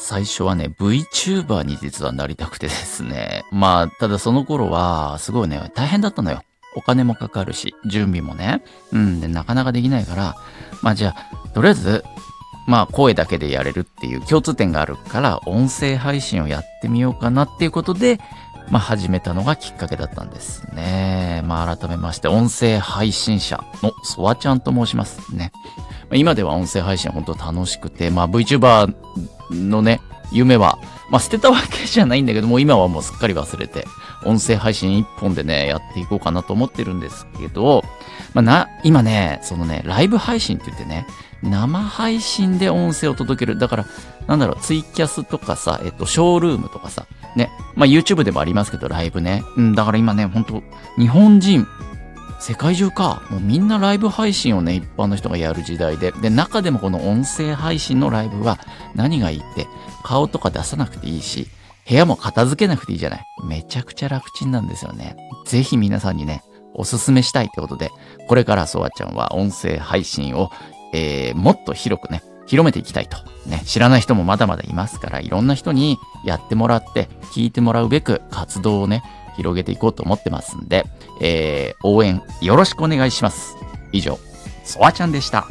最初はね、VTuber に実はなりたくてですね。まあ、ただその頃は、すごいね、大変だったのよ。お金もかかるし、準備もね。うん、で、なかなかできないから、まあじゃあ、とりあえず、まあ声だけでやれるっていう共通点があるから、音声配信をやってみようかなっていうことで、まあ始めたのがきっかけだったんですね。まあ改めまして、音声配信者のソワちゃんと申しますね。今では音声配信本当楽しくて、まあ VTuber のね、夢は、まあ捨てたわけじゃないんだけども、今はもうすっかり忘れて、音声配信一本でね、やっていこうかなと思ってるんですけど、まあな、今ね、そのね、ライブ配信って言ってね、生配信で音声を届ける。だから、なんだろう、ツイキャスとかさ、えっと、ショールームとかさ、ね、まあ YouTube でもありますけど、ライブね。うん、だから今ね、ほんと、日本人、世界中か。もうみんなライブ配信をね、一般の人がやる時代で。で、中でもこの音声配信のライブは何がいいって、顔とか出さなくていいし、部屋も片付けなくていいじゃない。めちゃくちゃ楽ちんなんですよね。ぜひ皆さんにね、おすすめしたいってことで、これからソワちゃんは音声配信を、えー、もっと広くね、広めていきたいと。ね、知らない人もまだまだいますから、いろんな人にやってもらって、聞いてもらうべく活動をね、広げていこうと思ってますんで、えー、応援よろしくお願いします。以上、ソワちゃんでした。